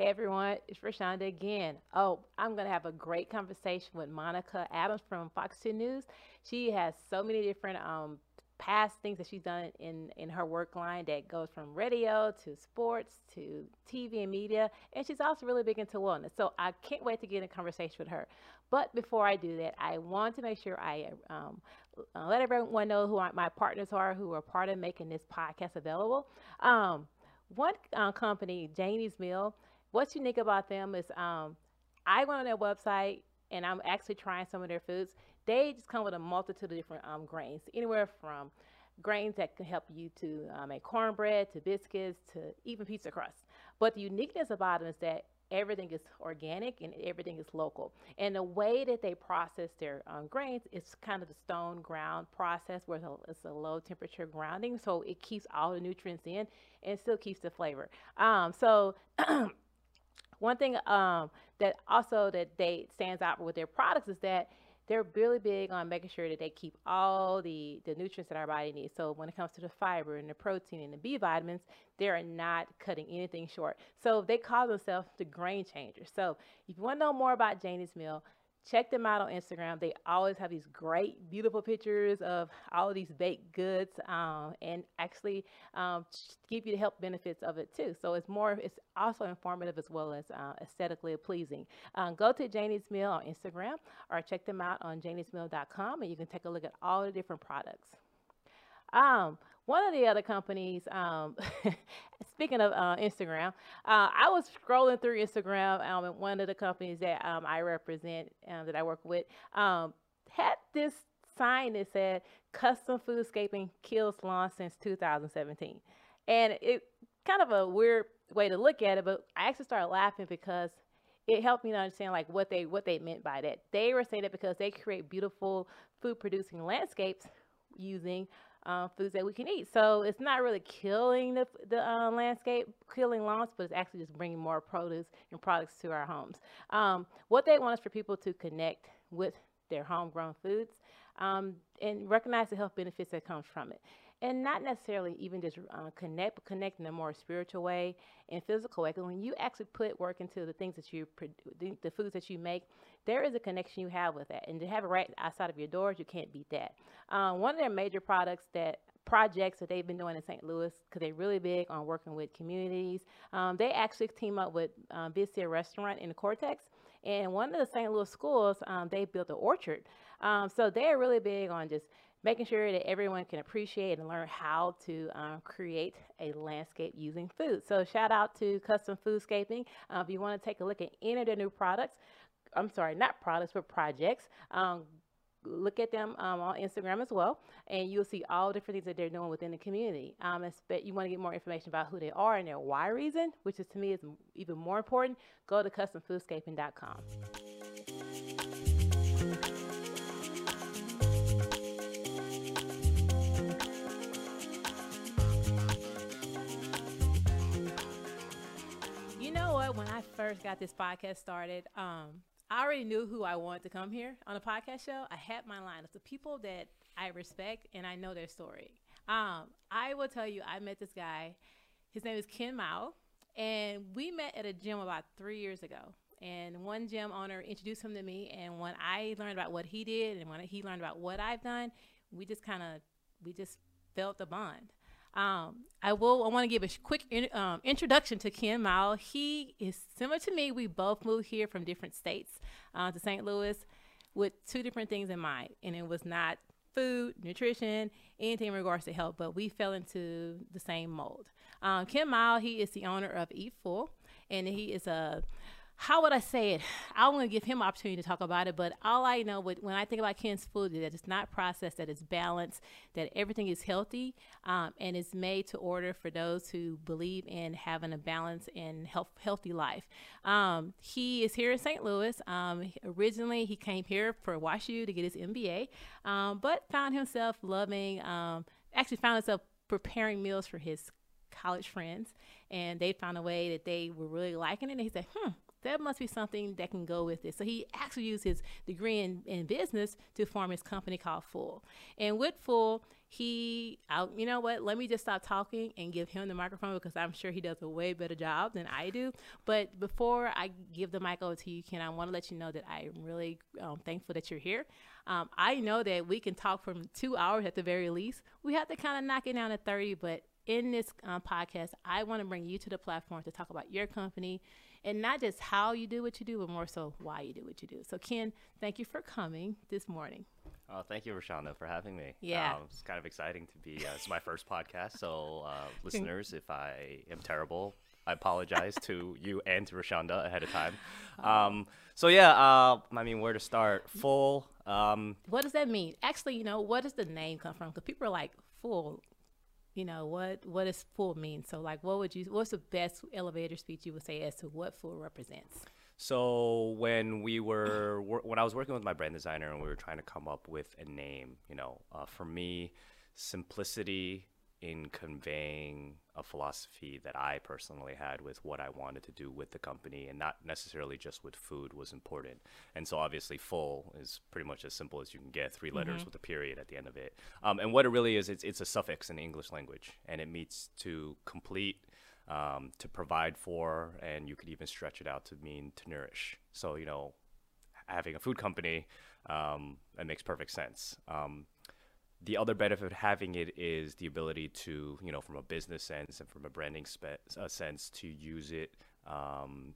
Hey everyone, it's Rashonda again. Oh, I'm going to have a great conversation with Monica Adams from Fox 2 News. She has so many different um, past things that she's done in in her work line that goes from radio to sports to TV and media, and she's also really big into wellness. So I can't wait to get in a conversation with her. But before I do that, I want to make sure I um, uh, let everyone know who my partners are who are part of making this podcast available. Um, one uh, company, Janie's Mill, what's unique about them is um, I went on their website and I'm actually trying some of their foods. They just come with a multitude of different um, grains, anywhere from grains that can help you to uh, make cornbread, to biscuits, to even pizza crust. But the uniqueness about them is that everything is organic and everything is local. And the way that they process their um, grains is kind of the stone ground process where it's a low temperature grounding. So it keeps all the nutrients in and still keeps the flavor. Um, so one thing um, that also that they stands out with their products is that they're really big on making sure that they keep all the, the nutrients that our body needs. So when it comes to the fiber and the protein and the B vitamins, they are not cutting anything short. So they call themselves the grain changers. So if you want to know more about Janie's Mill, check them out on Instagram. They always have these great, beautiful pictures of all of these baked goods um, and actually um, give you the health benefits of it too. So it's more, it's also informative as well as uh, aesthetically pleasing. Um, go to Janie's Mill on Instagram or check them out on janiesmill.com and you can take a look at all the different products. One of the other companies, um, speaking of uh, Instagram, uh, I was scrolling through Instagram, um, and one of the companies that um, I represent, um, that I work with, um, had this sign that said "Custom Foodscaping kills lawn since 2017," and it kind of a weird way to look at it, but I actually started laughing because it helped me to understand like what they what they meant by that. They were saying that because they create beautiful food producing landscapes using uh, foods that we can eat. So it's not really killing the, the uh, landscape, killing lawns, but it's actually just bringing more produce and products to our homes. Um, what they want is for people to connect with their homegrown foods um, and recognize the health benefits that comes from it and not necessarily even just uh, connect, but connect in a more spiritual way and physical way. Because when you actually put work into the things that you, the, the foods that you make, there is a connection you have with that. And to have it right outside of your doors, you can't beat that. Um, one of their major products that projects that they've been doing in St. Louis because they're really big on working with communities. Um, they actually team up with um, Vicia Restaurant in the Cortex. And one of the St. Louis schools, um, they built an orchard. Um, so they're really big on just making sure that everyone can appreciate and learn how to um, create a landscape using food. So shout out to Custom Foodscaping. Uh, if you want to take a look at any of their new products, I'm sorry, not products, but projects, um, look at them um, on Instagram as well, and you'll see all different things that they're doing within the community. Um, you want to get more information about who they are and their why reason, which is to me is even more important. Go to customfoodscaping.com. You know what? When I first got this podcast started, um, I already knew who I wanted to come here on a podcast show. I had my line of the people that I respect and I know their story. Um, I will tell you, I met this guy. His name is Ken Mao, and we met at a gym about three years ago. And one gym owner introduced him to me, and when I learned about what he did, and when he learned about what I've done, we just kind of we just felt the bond. Um, I will. I want to give a quick in, um, introduction to Ken Mao. He is similar to me. We both moved here from different states uh, to St. Louis with two different things in mind, and it was not food, nutrition, anything in regards to health, but we fell into the same mold. Um, Ken Mao, he is the owner of Eat Ful, and he is a how would I say it? I want to give him opportunity to talk about it, but all I know when I think about Ken's food is that it's not processed, that it's balanced, that everything is healthy, um, and it's made to order for those who believe in having a balanced and health, healthy life. Um, he is here in St. Louis. Um, originally, he came here for WashU to get his MBA, um, but found himself loving, um, actually found himself preparing meals for his college friends, and they found a way that they were really liking it. And he said, hmm, that must be something that can go with this. So he actually used his degree in, in business to form his company called Ful. And with Ful, he, I, you know what? Let me just stop talking and give him the microphone because I'm sure he does a way better job than I do. But before I give the mic over to you, Ken, I want to let you know that I am really um, thankful that you're here. Um, I know that we can talk from two hours at the very least. We have to kind of knock it down to 30, but in this um, podcast, I want to bring you to the platform to talk about your company and not just how you do what you do, but more so why you do what you do. So, Ken, thank you for coming this morning. Oh, thank you, Rashonda, for having me. Yeah. Um, it's kind of exciting to be, uh, it's my first podcast. So, uh, listeners, if I am terrible, I apologize to you and to Rashonda ahead of time. Um, so, yeah, uh, I mean, where to start? Ful. Um, what does that mean? Actually, you know, what does the name come from? Because people are like, full. You know what? What does Ful mean? So, like, what would you? What's the best elevator speech you would say as to what Ful represents? So when we were when I was working with my brand designer and we were trying to come up with a name, you know, uh, for me, simplicity in conveying a philosophy that I personally had with what I wanted to do with the company and not necessarily just with food was important. And so obviously Ful is pretty much as simple as you can get, three letters mm-hmm. with a period at the end of it. Um, and what it really is, it's, it's a suffix in the English language and it means to complete um, to provide for, and you could even stretch it out to mean to nourish. So, you know, having a food company, um, that makes perfect sense. Um, the other benefit of having it is the ability to, you know, from a business sense and from a branding spe- uh, sense, to use it um,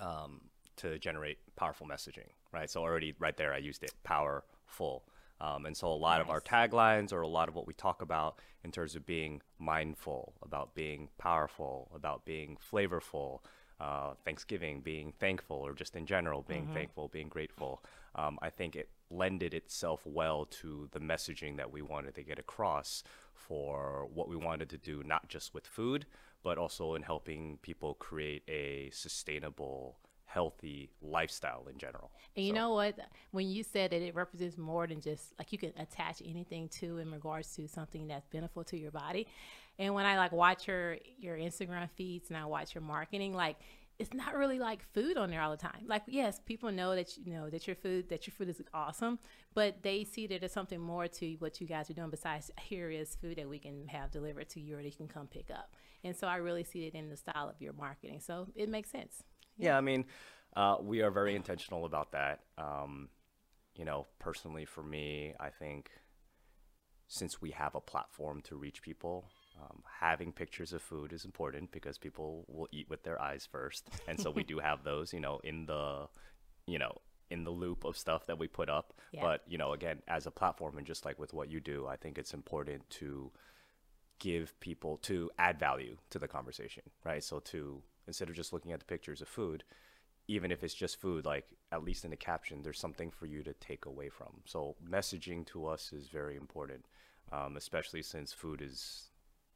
um, to generate powerful messaging, right? So already right there, I used it, powerful. Um, and so a lot nice. of our taglines or a lot of what we talk about in terms of being mindful, about being powerful, about being flavorful, uh, Thanksgiving, being thankful, or just in general, being mm-hmm. thankful, being grateful. Um, I think it lended itself well to the messaging that we wanted to get across for what we wanted to do, not just with food, but also in helping people create a sustainable healthy lifestyle in general. And you so. know what? When you said that it represents more than just like you can attach anything to in regards to something that's beneficial to your body. And when I like watch your your Instagram feeds and I watch your marketing, like it's not really like food on there all the time. Like yes, people know that you know that your food that your food is awesome, but they see that there's something more to what you guys are doing besides here is food that we can have delivered to you or that you can come pick up. And so I really see it in the style of your marketing. So it makes sense. Yeah, I mean, uh, we are very intentional about that. Um, you know, personally, for me, I think since we have a platform to reach people, um, having pictures of food is important because people will eat with their eyes first, and so we do have those. You know, in the, you know, in the loop of stuff that we put up. Yeah. But you know, again, as a platform, and just like with what you do, I think it's important to give people to add value to the conversation, right? So to instead of just looking at the pictures of food, even if it's just food, like at least in the caption, there's something for you to take away from. So messaging to us is very important, um, especially since food is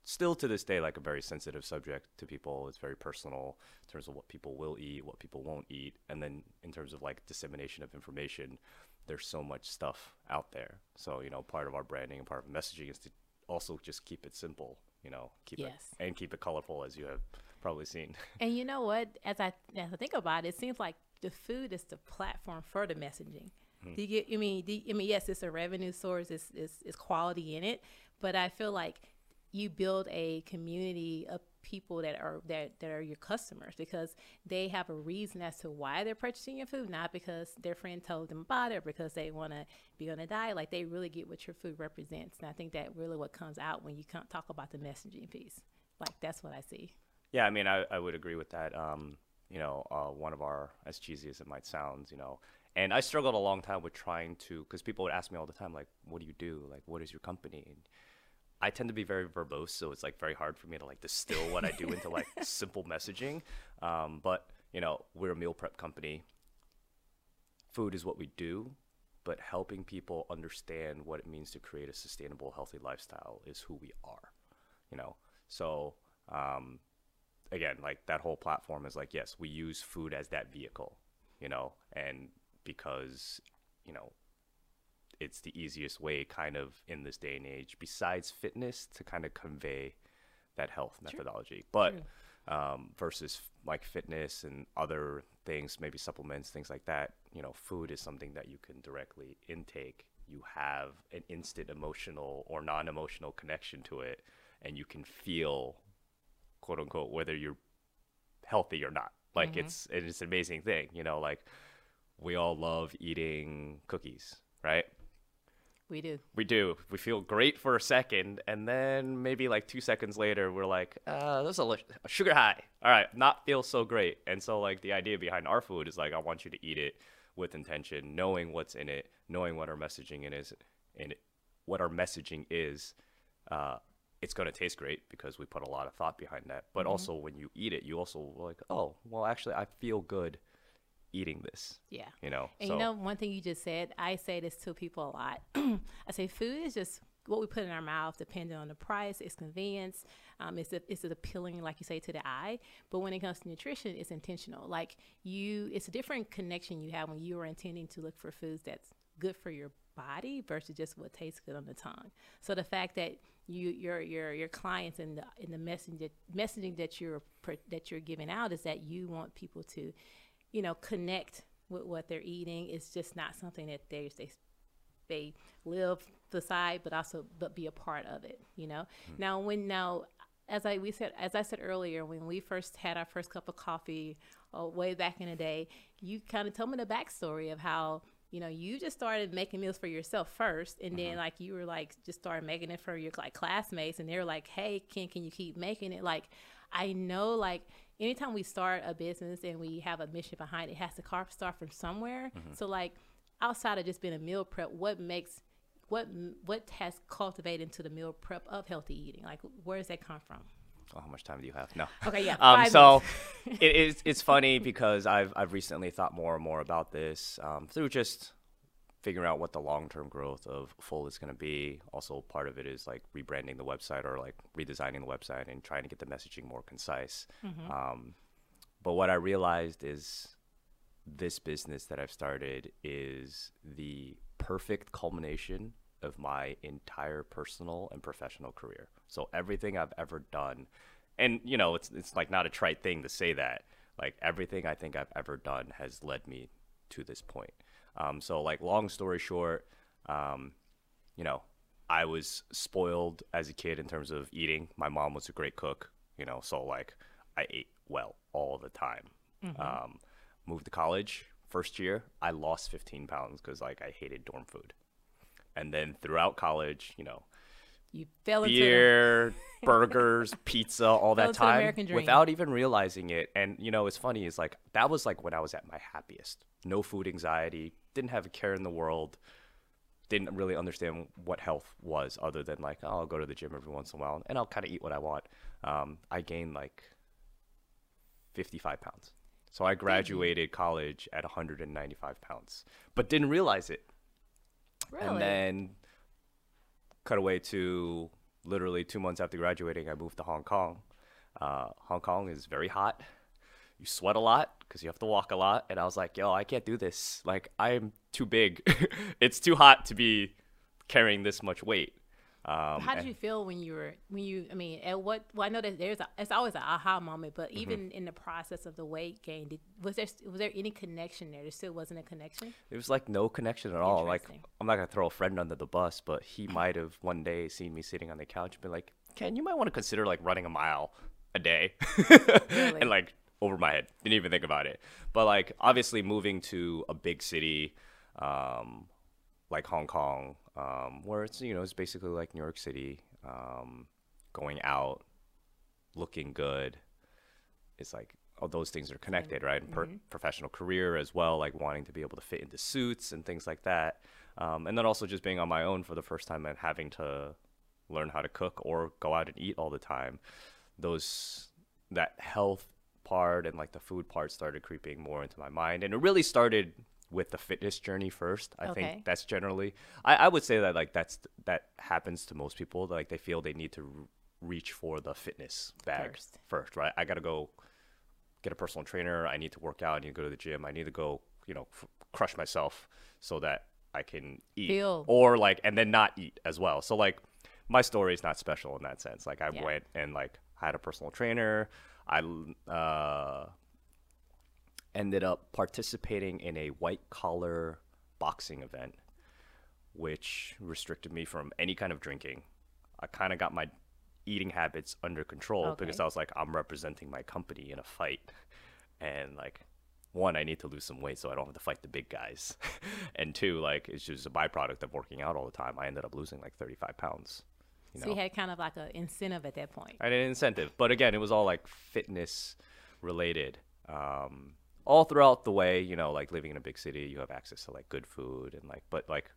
still to this day like a very sensitive subject to people. It's very personal in terms of what people will eat, what people won't eat, and then in terms of like dissemination of information, there's so much stuff out there. So you know, part of our branding and part of messaging is to also just keep it simple. You know, keep yes. it and keep it colorful as you have probably seen. And you know what? As I as I think about it, it seems like the food is the platform for the messaging. Mm-hmm. Do you get? I mean, you, I mean, yes, it's a revenue source. It's, it's it's quality in it, but I feel like you build a community of people that are that, that are your customers because they have a reason as to why they're purchasing your food, not because their friend told them about it or because they want to be on a diet. Like they really get what your food represents, and I think that really what comes out when you talk about the messaging piece. Like that's what I see. Yeah, I mean, I, I would agree with that. Um, you know, uh, one of our, as cheesy as it might sound, you know, and I struggled a long time with trying to, because people would ask me all the time, like, what do you do? Like, what is your company? And I tend to be very verbose, so it's like very hard for me to like distill what I do into like simple messaging. Um, but you know, we're a meal prep company. Food is what we do, but helping people understand what it means to create a sustainable, healthy lifestyle is who we are. You know, so um, again, like that whole platform is like, yes, we use food as that vehicle, you know, and because, you know, it's the easiest way kind of in this day and age, besides fitness, to kind of convey that health methodology. True. But um, versus like fitness and other things, maybe supplements, things like that, you know, food is something that you can directly intake you have an instant emotional or non-emotional connection to it and you can feel quote unquote whether you're healthy or not like Mm-hmm. it's it's an amazing thing you know like we all love eating cookies right We do. we do. We feel great for a second and then maybe like two seconds later we're like uh there's a, li- a sugar high. All right not feel so great. And so like the idea behind our food is like i want you to eat it with intention knowing what's in it knowing what our messaging in is it what our messaging is uh it's going to taste great because we put a lot of thought behind that. But also when you eat it you also like oh well actually i feel good eating this Yeah. you know And so you know, one thing you just said, I say this to people a lot. I say food is just what we put in our mouth, depending on the price, its convenience. Um, it's, it's appealing, like you say, to the eye. But when it comes to nutrition, it's intentional. Like you, it's a different connection you have when you are intending to look for foods that's good for your body versus just what tastes good on the tongue. So the fact that you your your your clients and the in the messaging messaging that you're that you're giving out is that you want people to you know, connect with what they're eating. It's just not something that they they they live beside, but also but be a part of it. You know. Now when now as I we said as I said earlier, when we first had our first cup of coffee, uh, way back in the day, you kind of told me the backstory of how. You know, you just started making meals for yourself first, and then like you were like just started making it for your like classmates, and they were like, "Hey, Ken, can you keep making it?" Like, I know like anytime we start a business and we have a mission behind it, it has to car- start from somewhere. So like outside of just being a meal prep, what makes what what has cultivated into the meal prep of healthy eating? Like where does that come from? oh, how much time do you have no Okay, yeah. Um, so it is it's funny because I've I've recently thought more and more about this um, through just figuring out what the long term growth of Ful is going to be. Also, part of it is like rebranding the website or like redesigning the website and trying to get the messaging more concise. Um, but what I realized is this business that I've started is the perfect culmination of my entire personal and professional career. So everything I've ever done, and you know, it's it's like not a trite thing to say that. Like everything I think I've ever done has led me to this point. Um, so like long story short, um, you know, I was spoiled as a kid in terms of eating. My mom was a great cook, you know, so like I ate well all the time. Um, moved to college, first year, I lost 15 pounds because like I hated dorm food. And then throughout college, you know, you fell into the- beer, burgers, pizza, all that time without even realizing it. And you know, it's funny is like that was like when I was at my happiest. No food anxiety, didn't have a care in the world, didn't really understand what health was other than like oh, I'll go to the gym every once in a while and I'll kind of eat what I want. Um, I gained like 55 pounds. So I graduated college at 195 pounds, but didn't realize it. really? And then cut away to literally two months after graduating, I moved to Hong Kong. Uh, Hong Kong is very hot. You sweat a lot because you have to walk a lot. And I was like, yo, I can't do this. Like, I'm too big. it's too hot to be carrying this much weight. Um, How did you feel when you were when you? I mean, at what? Well, I know that there's a, it's always an aha moment, but Mm-hmm. even in the process of the weight gain, did, was there was there any connection there? There still wasn't a connection. It was like no connection at all. Like I'm not gonna throw a friend under the bus, but he might have one day seen me sitting on the couch and been like, "Ken, you might want to consider like running a mile a day," Really? and like over my head, didn't even think about it. But like obviously moving to a big city, um, like Hong Kong, um, where it's you know it's basically like New York City, um, going out, looking good, it's like all those things are connected, right? And per- professional career as well, like wanting to be able to fit into suits and things like that. Um, and then also just being on my own for the first time and having to learn how to cook or go out and eat all the time. Those that health part and like the food part started creeping more into my mind, and it really started with the fitness journey first. I Okay. think that's generally I, I would say that like that's that happens to most people. Like they feel they need to r- reach for the fitness bag First. first, right? I got to go get a personal trainer. I need to work out. I need to go to the gym. I need to go, you know, f- crush myself so that I can eat Feel. or like, and then not eat as well. So like, my story is not special in that sense. Like I Yeah. went and like I had a personal trainer. I uh, ended up participating in a white collar boxing event which restricted me from any kind of drinking. I kind of got my eating habits under control because I was like, I'm representing my company in a fight. And like, one, I need to lose some weight so I don't have to fight the big guys. and two, like, it's just a byproduct of working out all the time. I ended up losing like 35 pounds. You So know? you had kind of like an incentive at that point. Had an incentive. But again, it was all like fitness related. Um, all throughout the way, you know, like living in a big city, you have access to like good food and like, but like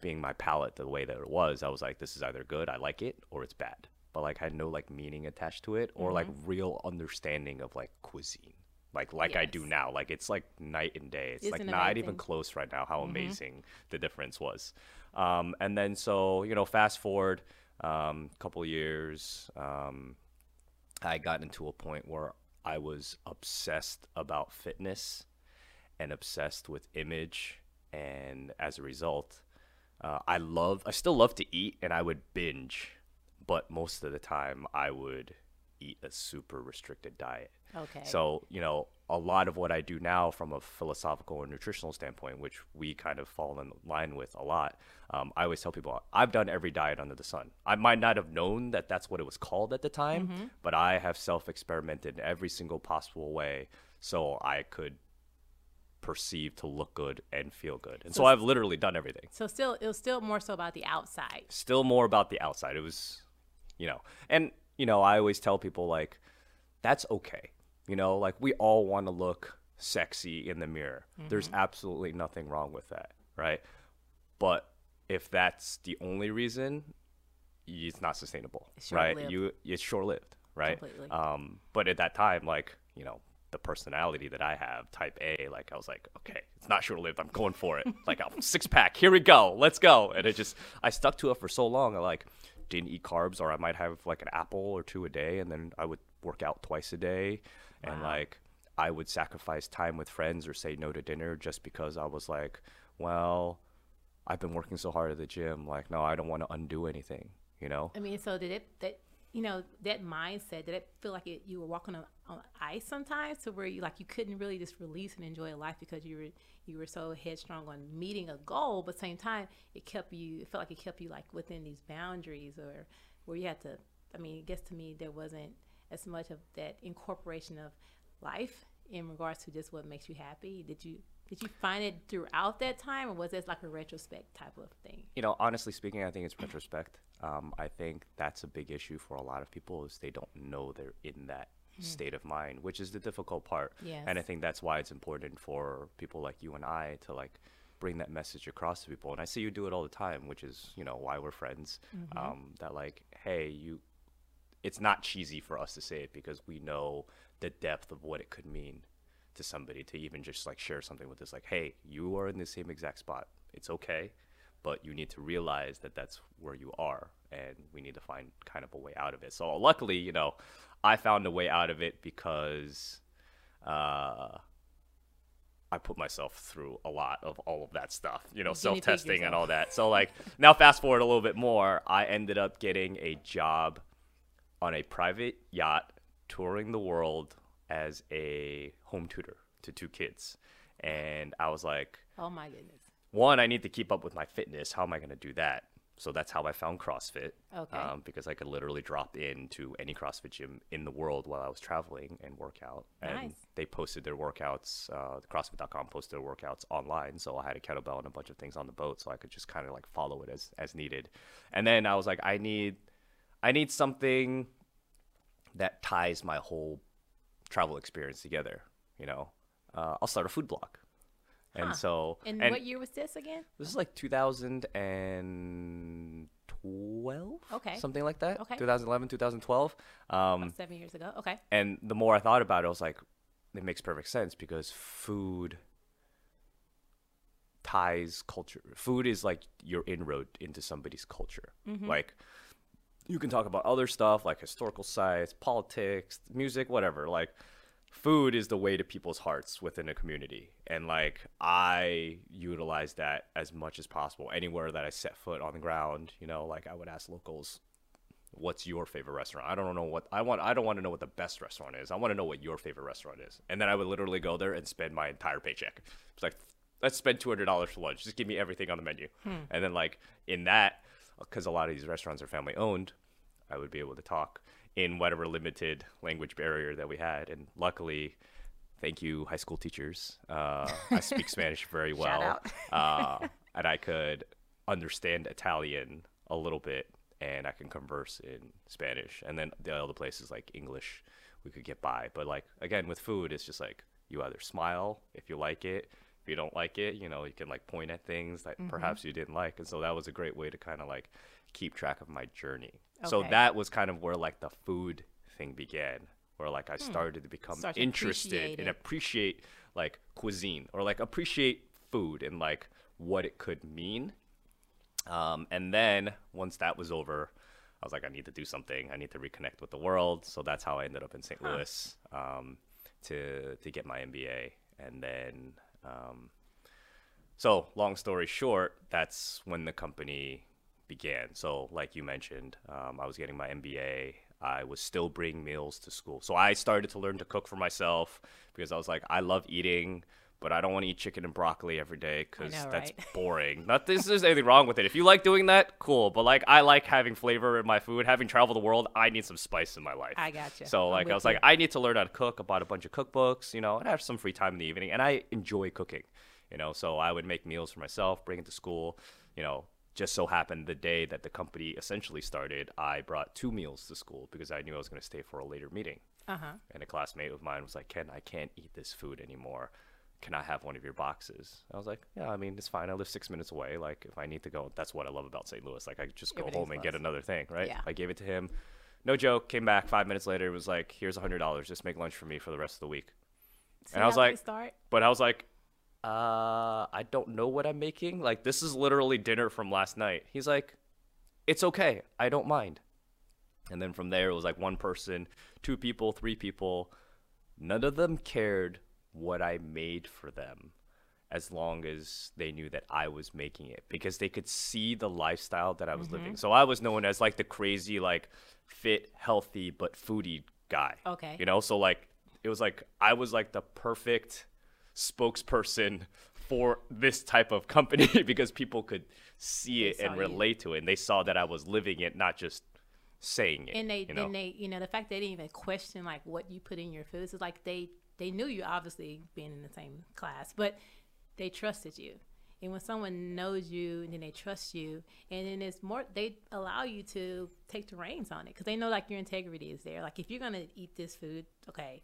being my palate the way that it was, I was like, this is either good, I like it, or it's bad. But like, I had no like meaning attached to it or like real understanding of like cuisine. Like, like I do now. Like, it's like night and day. It's like Isn't not even close right now how amazing the difference was. Um, and then so, you know, fast forward um, couple years, um, I got into a point where I was obsessed about fitness and obsessed with image, and as a result, uh, I love I still love to eat, and I would binge, but most of the time I would eat a super restricted diet. Okay. So, you know, a lot of what I do now from a philosophical or nutritional standpoint, which we kind of fall in line with a lot, um, I always tell people I've done every diet under the sun. I might not have known that that's what it was called at the time, but I have self experimented in every single possible way so I could perceive to look good and feel good. And so, So- I've literally done everything so still, it was still more so about the outside. still more about the outside. It was, you know, and you know, I always tell people like, that's okay. You know, like we all want to look sexy in the mirror. There's absolutely nothing wrong with that, right? But if that's the only reason, it's not sustainable, It's right? You it's short lived, right? Completely. Um, but at that time, like you know, the personality that I have, Type A, like I was like, okay, it's not short lived. I'm going for it. like I'm six pack. Here we go. Let's go. And it just I stuck to it for so long. I like didn't eat carbs, or I might have like an apple or two a day, and then I would work out twice a day, and Wow. like I would sacrifice time with friends or say no to dinner just because I was like, well, I've been working so hard at the gym. Like, no, I don't want to undo anything. You know? I mean, so did it that you know that mindset? Did it feel like it, you were walking on, on ice sometimes, to where you like you couldn't really just release and enjoy life because you were you were so headstrong on meeting a goal, but same time it kept you. It felt like it kept you like within these boundaries, or where you had to. I mean, I guess to me there wasn't as much of that incorporation of life in regards to just what makes you happy. Did you did you find it throughout that time, or was this like a retrospect type of thing? you know, honestly speaking, I think it's retrospect. Um, I think that's a big issue for a lot of people is they don't know they're in that state of mind, which is the difficult part. Yes. And I think that's why it's important for people like you and I to like bring that message across to people. And I see you do it all the time, which is you know why we're friends. Um, that like, hey, you. It's not cheesy for us to say it because we know the depth of what it could mean to somebody to even just like share something with us like hey you are in the same exact spot. It's okay but you need to realize that that's where you are and we need to find kind of a way out of it. So luckily you know i found a way out of it because uh I put myself through a lot of all of that stuff, you know, self testing and all that. So, like, now fast forward a little bit more, I ended up getting a job on a private yacht touring the world as a home tutor to two kids. And I was like, Oh my goodness. one, I need to keep up with my fitness. How am I going to do that? So that's how I found CrossFit. Okay. Um, because I could literally drop into any CrossFit gym in the world while I was traveling and work out. And Nice. they posted their workouts, uh, CrossFit.com posted their workouts online. So I had a kettlebell and a bunch of things on the boat. So I could just kind of like follow it as, as needed. And then I was like, I need, I need something that ties my whole travel experience together. You know, uh, I'll start a food blog. And Huh. so, And, and what year was this again? this is like 2012. Okay. Something like that. Okay. 2011, 2012. Um, About seven years ago. Okay. and the more I thought about it, I was like, it makes perfect sense because food ties culture. Food is like your inroad into somebody's culture. Like, you can talk about other stuff like historical sites, politics, music, whatever. Like, food is the way to people's hearts within a community. And like, I utilize that as much as possible. Anywhere that I set foot on the ground, you know, like I would ask locals, what's your favorite restaurant? I don't know what I want. I don't want to know what the best restaurant is. I want to know what your favorite restaurant is. And then I would literally go there and spend my entire paycheck. It's like let's spend two hundred dollars for lunch. Just give me everything on the menu, hmm. and then like in that, because a lot of these restaurants are family owned, I would be able to talk in whatever limited language barrier that we had, and luckily. Thank you, high school teachers. Uh, I speak Spanish very well, uh, and I could understand Italian a little bit, and I can converse in Spanish. And then the other places like English, we could get by. But like again, with food, it's just like you either smile if you like it. You don't like it, you know, you can like point at things that perhaps you didn't like. And so that was a great way to kind of like keep track of my journey. So that was kind of where like the food thing began, where like I started to become Start interested appreciate and appreciate like cuisine or like appreciate food and like what it could mean. Um, and then once that was over, I was like, I need to do something. I need to reconnect with the world. So that's how I ended up in St. Louis um, to to get my MBA. And then, um, so long story short, that's when the company began. So like you mentioned, um, I was getting my MBA. I was still bringing meals to school. So I started to learn to cook for myself because I was like, I love eating. But I don't want to eat chicken and broccoli every day because that's right? boring. Not this there's anything wrong with it. If you like doing that, cool. But like I like having flavor in my food. Having traveled the world, I need some spice in my life. I gotcha. So like I was like. I need to learn how to cook. I bought a bunch of cookbooks, you know, and I have some free time in the evening, and I enjoy cooking, you know. So I would make meals for myself, bring it to school, you know. Just so happened the day that the company essentially started, I brought two meals to school because I knew I was going to stay for a later meeting. Uh huh. And a classmate of mine was like, "Ken, I can't eat this food anymore. Can I have one of your boxes?" I was like, "Yeah, I mean, it's fine. I live six minutes away. Like, if I need to go, that's what I love about St. Louis. Like, I just go home and get another thing, right?" Yeah. I gave it to him. No joke. Came back five minutes later. It was like, "Here's a hundred dollars. Just make lunch for me for the rest of the week." And I was like- start. But I was like, uh, I don't know what I'm making. Like, this is literally dinner from last night. He's like, it's okay. I don't mind. And then from there, it was like one person, two people, three people. None of them cared what I made for them as long as they knew that I was making it because they could see the lifestyle that I was living. Mm-hmm. So I was known as like the crazy, like fit, healthy, but foodie guy. Okay. You know, so like it was like I was like the perfect spokesperson for this type of company because people could see it and you. relate to it and they saw that I was living it, not just saying it. and they you know? then they you know the fact they didn't even question like what you put in your foods is like they they knew you obviously being in the same class but they trusted you. And when someone knows you and then they trust you and then it's more they allow you to take the reins on it because they know like your integrity is there. Like if you're gonna eat this food okay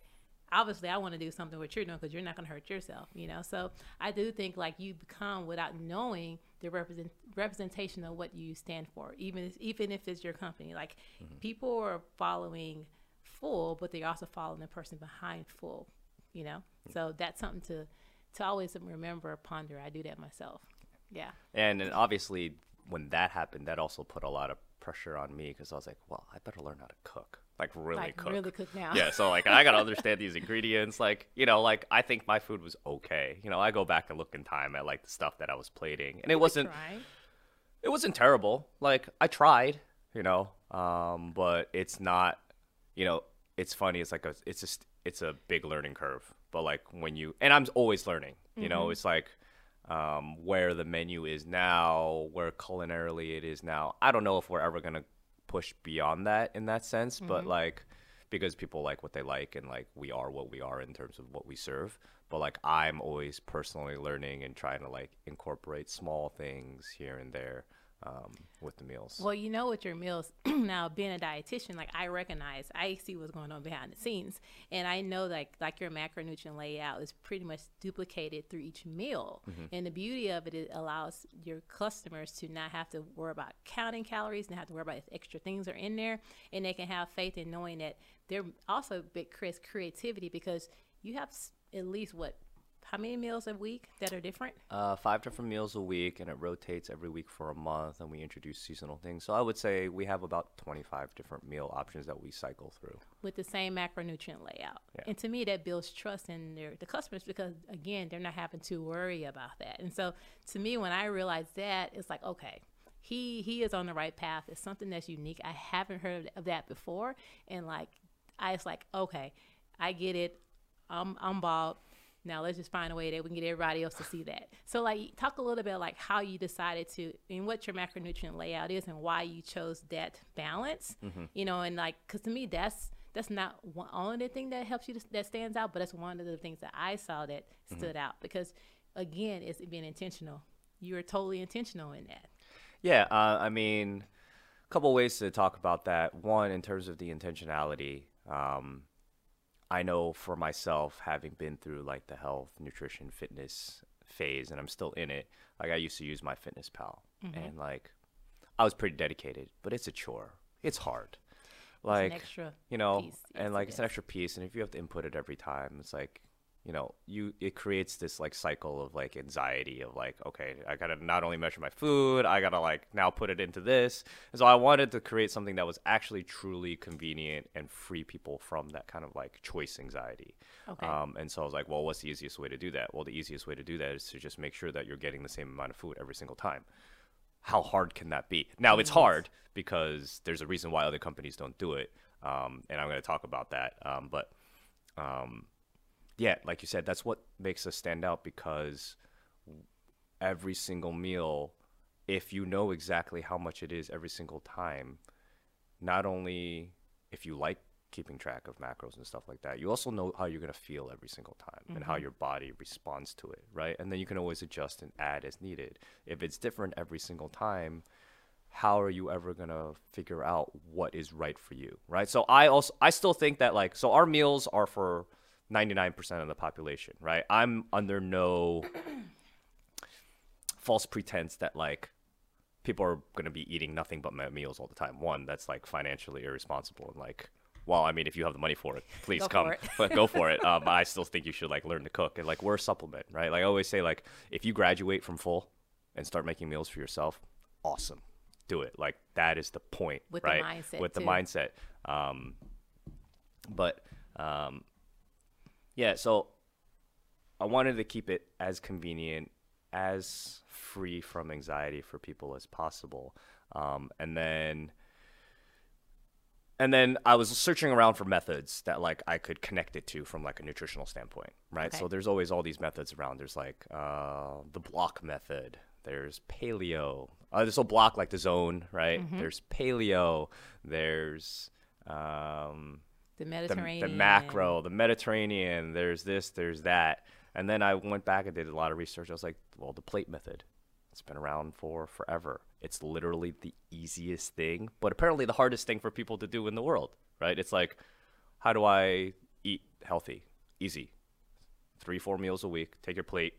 obviously i want to do something what you're doing because you're not going to hurt yourself you know? So i do think like you become without knowing the represent representation of what you stand for even if, even if it's your company. Like mm-hmm. people are following Ful but they're also following the person behind Ful you know so that's something to to always remember ponder i do that myself yeah And, and obviously, when that happened, that also put a lot of pressure on me because I was like, well, I better learn how to cook, like really like cook. really cook now yeah, so like I gotta understand these ingredients. Like you know, like I think my food was okay. You know, I go back and look in time at like the stuff that I was plating, and it wasn't it wasn't terrible. Like I tried, you know, um, but it's not, you know, it's funny. It's like a, it's just, it's a big learning curve. But like when you, and I'm always learning. You know, it's like um, where the menu is now, where culinarily it is now. I don't know if we're ever gonna push beyond that in that sense, but like because people like what they like and like we are what we are in terms of what we serve but like i'm always personally learning and trying to like incorporate small things here and there um, with the meals. Well, you know, with your meals now, being a dietitian, like I recognize, I see what's going on behind the scenes, and I know like like your macronutrient layout is pretty much duplicated through each meal. And the beauty of it, it allows your customers to not have to worry about counting calories, and have to worry about if extra things are in there, and they can have faith in knowing that they're also big creates creativity because you have at least what how many meals a week that are different uh, five different meals a week and it rotates every week for a month and we introduce seasonal things so i would say we have about 25 different meal options that we cycle through with the same macronutrient layout. Yeah. And to me, that builds trust in their the customers because again, they're not having to worry about that. And so, to me, when I realized that, it's like, okay, he he is on the right path. It's something that's unique. I haven't heard of that before, and like, I was like, okay, I get it. I'm I'm bald. Now let's just find a way that we can get everybody else to see that. So like talk a little bit like how you decided to and what your macronutrient layout is and why you chose that balance. You know, and like cuz to me that's that's not one only the thing that helps you to, that stands out, but that's one of the things that I saw that stood out because again, it's being intentional. You are totally intentional in that. Yeah, uh, I mean, a couple ways to talk about that. One, in terms of the intentionality, um, I know for myself, having been through like the health, nutrition, fitness phase, and I'm still in it. Like I used to use MyFitnessPal, mm-hmm. and like I was pretty dedicated, but it's a chore. It's hard. Like extra you know, piece. And like it it's an extra piece, and if you have to input it every time, it's like you know you it creates this like cycle of like anxiety of like okay i gotta not only measure my food i gotta like now put it into this and so i wanted to create something that was actually truly convenient and free people from that kind of like choice anxiety Okay. um, and so i was like well what's the easiest way to do that well the easiest way to do that is to just make sure that you're getting the same amount of food every single time how hard can that be? Now it's hard because there's a reason why other companies don't do it, um, and I'm going to talk about that. Um, but um, yeah, like you said, that's what makes us stand out because every single meal, if you know exactly how much it is every single time, not only if you like keeping track of macros and stuff like that, you also know how you're going to feel every single time and how mm-hmm. your body responds to it, right? And then you can always adjust and add as needed. If it's different every single time, how are you ever going to figure out what is right for you, right? So I also I still think that like so our meals are for 99% of the population, right? I'm under no false pretense that like people are going to be eating nothing but me- meals all the time. One, that's like financially irresponsible and like, well, I mean, if you have the money for it, please Go come, but go for it. Um, I still think you should like learn to cook and like we're a supplement, right? Like I always say, like if you graduate from Ful and start making meals for yourself, awesome, do it. Like that is the point, With the right? mindset, With the too. mindset. Um, but um, yeah, so I wanted to keep it as convenient, as free from anxiety for people as possible. Um, and then and then I was searching around for methods that like I could connect it to from like a nutritional standpoint, right? Okay. So there's always all these methods around. There's like uh, the block method. There's paleo. Uh, there's a block like the zone, right? There's paleo. There's um, the the, Mediterranean. the macro, the Mediterranean. There's this, there's that. And then I went back and did a lot of research. I was like, well, the plate method. It's been around for forever. It's literally the easiest thing, but apparently the hardest thing for people to do in the world, right? It's like, how do I eat healthy? Easy. Three, four meals a week. Take your plate.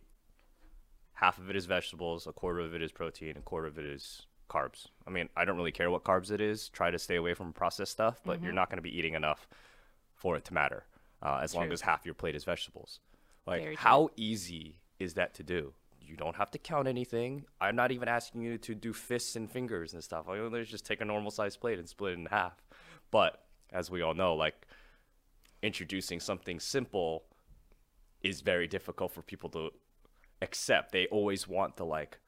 Half of it is vegetables, a quarter of it is protein, a quarter of it is carbs. I mean, I don't really care what carbs it is. Try to stay away from processed stuff, but you're not going to be eating enough for it to matter uh, as long as half your plate is vegetables. Like, how easy is that to do? You don't have to count anything. I'm not even asking you to do fists and fingers and stuff. You do is just take a normal sized plate and split it in half. But as we all know, like introducing something simple is very difficult for people to accept. They always want the like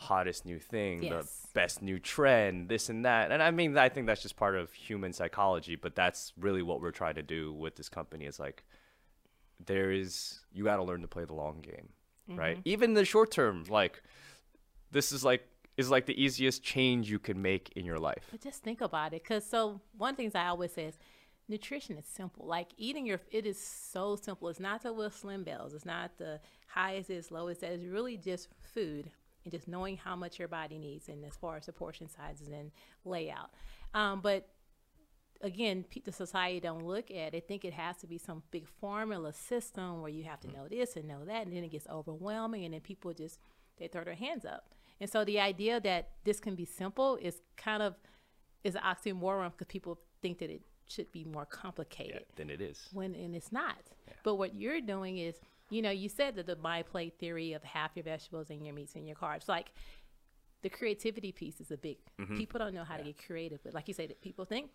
hottest new thing, Yes. the best new trend, this and that. And I mean, I think that's just part of human psychology, but that's really what we're trying to do with this company is like there is you got to learn to play the long game, right? Mm-hmm. Even the short term like this is like is like the easiest change you can make in your life. But just think about it, because so one thing I always say is nutrition is simple. Like eating your, it is so simple. It's not the with slim bells. It's not the highest, it's lowest. It's really just food and just knowing how much your body needs, and as far as the portion sizes and layout. Um, but again, the society don't look at it. Think it has to be some big formula system where you have to know this and know that, and then it gets overwhelming, and then people just they throw their hands up. And so the idea that this can be simple is kind of is an oxymoron because people think that it should be more complicated Yeah, then it is. when and it's not. But what you're doing is, you know, you said that the my plate theory of half your vegetables and your meats and your carbs, like the creativity piece is a big. People don't know how to get creative, but like you said, people think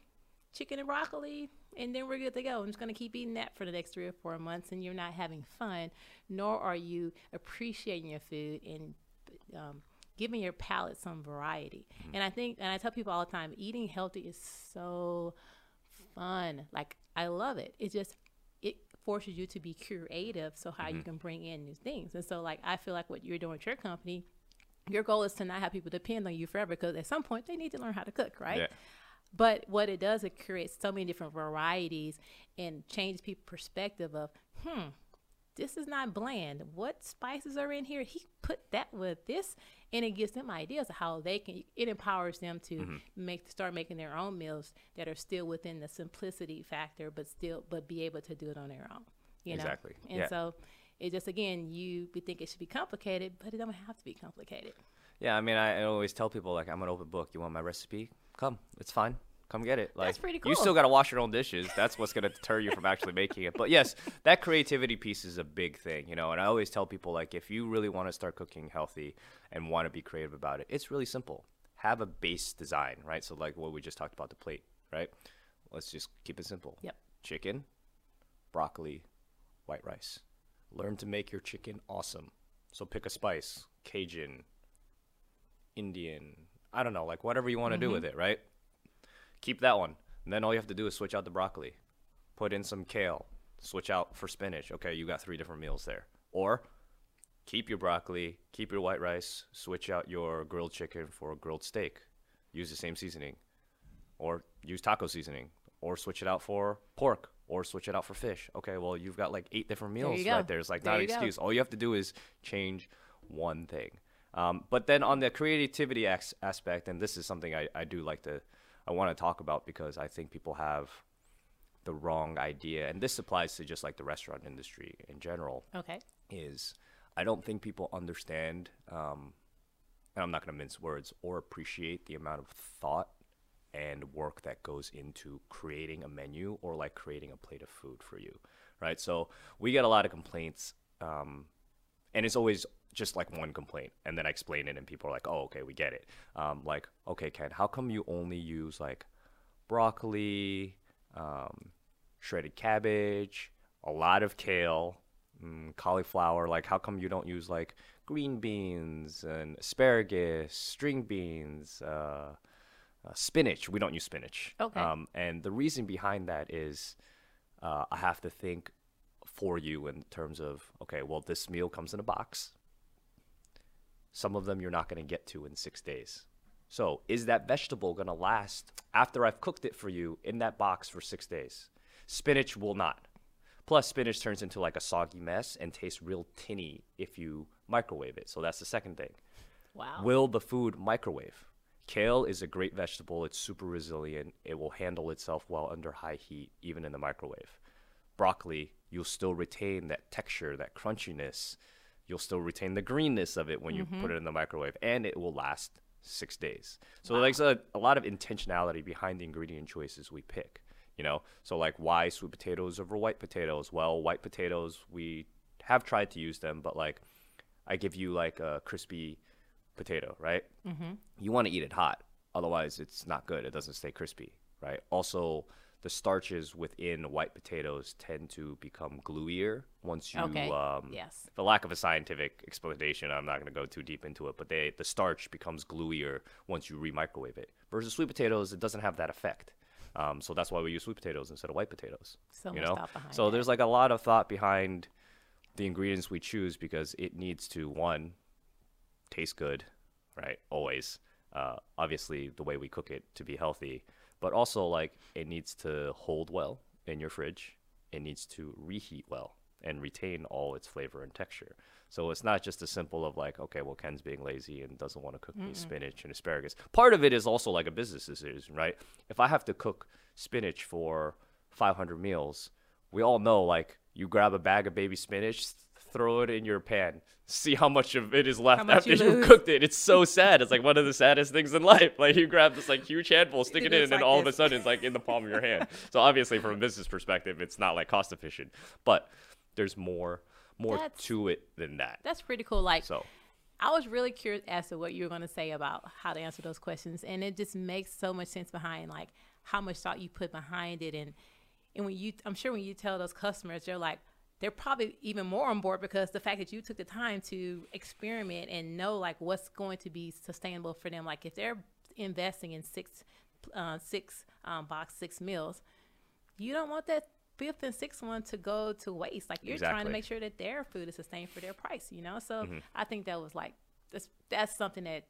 chicken and broccoli, and then we're good to go. I'm just going to keep eating that for the next three or four months, and you're not having fun, nor are you appreciating your food and um, giving your palate some variety. And I think, and I tell people all the time, eating healthy is so fun. Like I love it. It's just forces you to be creative so how Mm-hmm. you can bring in new things. And so like I feel like what you're doing with your company, your goal is to not have people depend on you forever because at some point they need to learn how to cook, right? Yeah. But what it does, it creates so many different varieties and changes people's perspective of, hmm, this is not bland. What spices are in here? He put that with this, and it gives them ideas of how they can. It empowers them to Mm-hmm. make start making their own meals that are still within the simplicity factor, but still but be able to do it on their own. You know, Exactly. and Yeah. so it just again you we think it should be complicated, but it don't have to be complicated. Yeah, I mean, I, I always tell people like I'm an open book. You want my recipe? Come, it's fine. Come get it. Like That's pretty You still got to wash your own dishes. That's what's gonna deter you from actually making it. But yes, that creativity piece is a big thing, you know. And I always tell people like if you really want to start cooking healthy and want to be creative about it, it's really simple. Have a base design, right? So like what we just talked about the plate, right? Let's just keep it simple. Yep. Chicken, broccoli, white rice. Learn to make your chicken awesome. So pick a spice, Cajun, Indian, I don't know, like whatever you want to do mm-hmm. with it, right? Keep that one. And then all you have to do is switch out the broccoli. Put in some kale. Switch out for spinach. Okay, you got three different meals there. Or keep your broccoli, keep your white rice, switch out your grilled chicken for a grilled steak. Use the same seasoning. Or use taco seasoning. Or switch it out for pork. Or switch it out for fish. Okay, well, you've got like eight different meals go. right there. It's like There not an you go. excuse. All you have to do is change one thing. Um, but then on the creativity as- aspect, and this is something I, I do like to, I want to talk about because I think people have the wrong idea, and this applies to just like the restaurant industry in general. Okay. Is I don't think people understand, um, and I'm not going to mince words, or appreciate the amount of thought and work that goes into creating a menu or like creating a plate of food for you, right? So we get a lot of complaints, um, and it's always just like one complaint, and then I explain it, and people are like, "Oh, okay, we get it." Um, like, okay, Ken, how come you only use like broccoli, um, shredded cabbage, a lot of kale, mm, cauliflower? Like, how come you don't use like green beans and asparagus, string beans? Uh, uh, spinach. We don't use spinach. Okay. Um, and the reason behind that is uh, I have to think for you in terms of okay, well, this meal comes in a box. Some of them you're not going to get to in six days. So, is that vegetable going to last after I've cooked it for you in that box for six days? Spinach will not. Plus, spinach turns into like a soggy mess and tastes real tinny if you microwave it. So, that's the second thing. Wow. Will the food microwave? Kale is a great vegetable. It's super resilient. It will handle itself well under high heat, even in the microwave. Broccoli, you'll still retain that texture, that crunchiness. You'll still retain the greenness of it when you put it in the microwave, and it will last six days. So there's a, a lot of intentionality behind the ingredient choices we pick. You know, so like why sweet potatoes over white potatoes? Well, white potatoes we have tried to use them, but like I give you like a crispy potato, right? Mm-hmm. You want to eat it hot, otherwise it's not good. It doesn't stay crispy, right? Also, the starches within white potatoes tend to become gluier once you. Okay. Um, Yes. For lack of a scientific explanation, I'm not going to go too deep into it, but they the starch becomes gluier once you re-microwave it. Versus sweet potatoes, it doesn't have that effect. Um, so that's why we use sweet potatoes instead of white potatoes. So you much know, thought behind so that. there's like a lot of thought behind the ingredients we choose because it needs to one taste good, right? Always. Uh, obviously, the way we cook it to be healthy, but also like it needs to hold well in your fridge. It needs to reheat well and retain all its flavor and texture. So it's not just as simple of like, okay, well, Ken's being lazy and doesn't want to cook me spinach and asparagus. Part of it is also like a business decision, right? If I have to cook spinach for 500 meals, we all know like you grab a bag of baby spinach, throw it in your pan, see how much of it is left after you you cooked it. It's so sad. It's like one of the saddest things in life. Like you grab this like huge handful, stick It it in, and like all of a sudden it's like in the palm of your hand. So obviously, from a business perspective, it's not like cost efficient, but there's more more That's- to it than that. That's pretty cool. Like So I was really curious as to what you were going to say about how to answer those questions, and it just makes so much sense behind like how much thought you put behind it, and and when you, I'm sure when you tell those customers, they're like, they're probably even more on board because the fact that you took the time to experiment and know like what's going to be sustainable for them. Like if they're investing in six, uh, six um, box six meals, you don't want that fifth and sixth one to go to waste. Like you're trying to make sure that their food is sustained for their price, you know? So Mm-hmm. I think that was like that's that's something that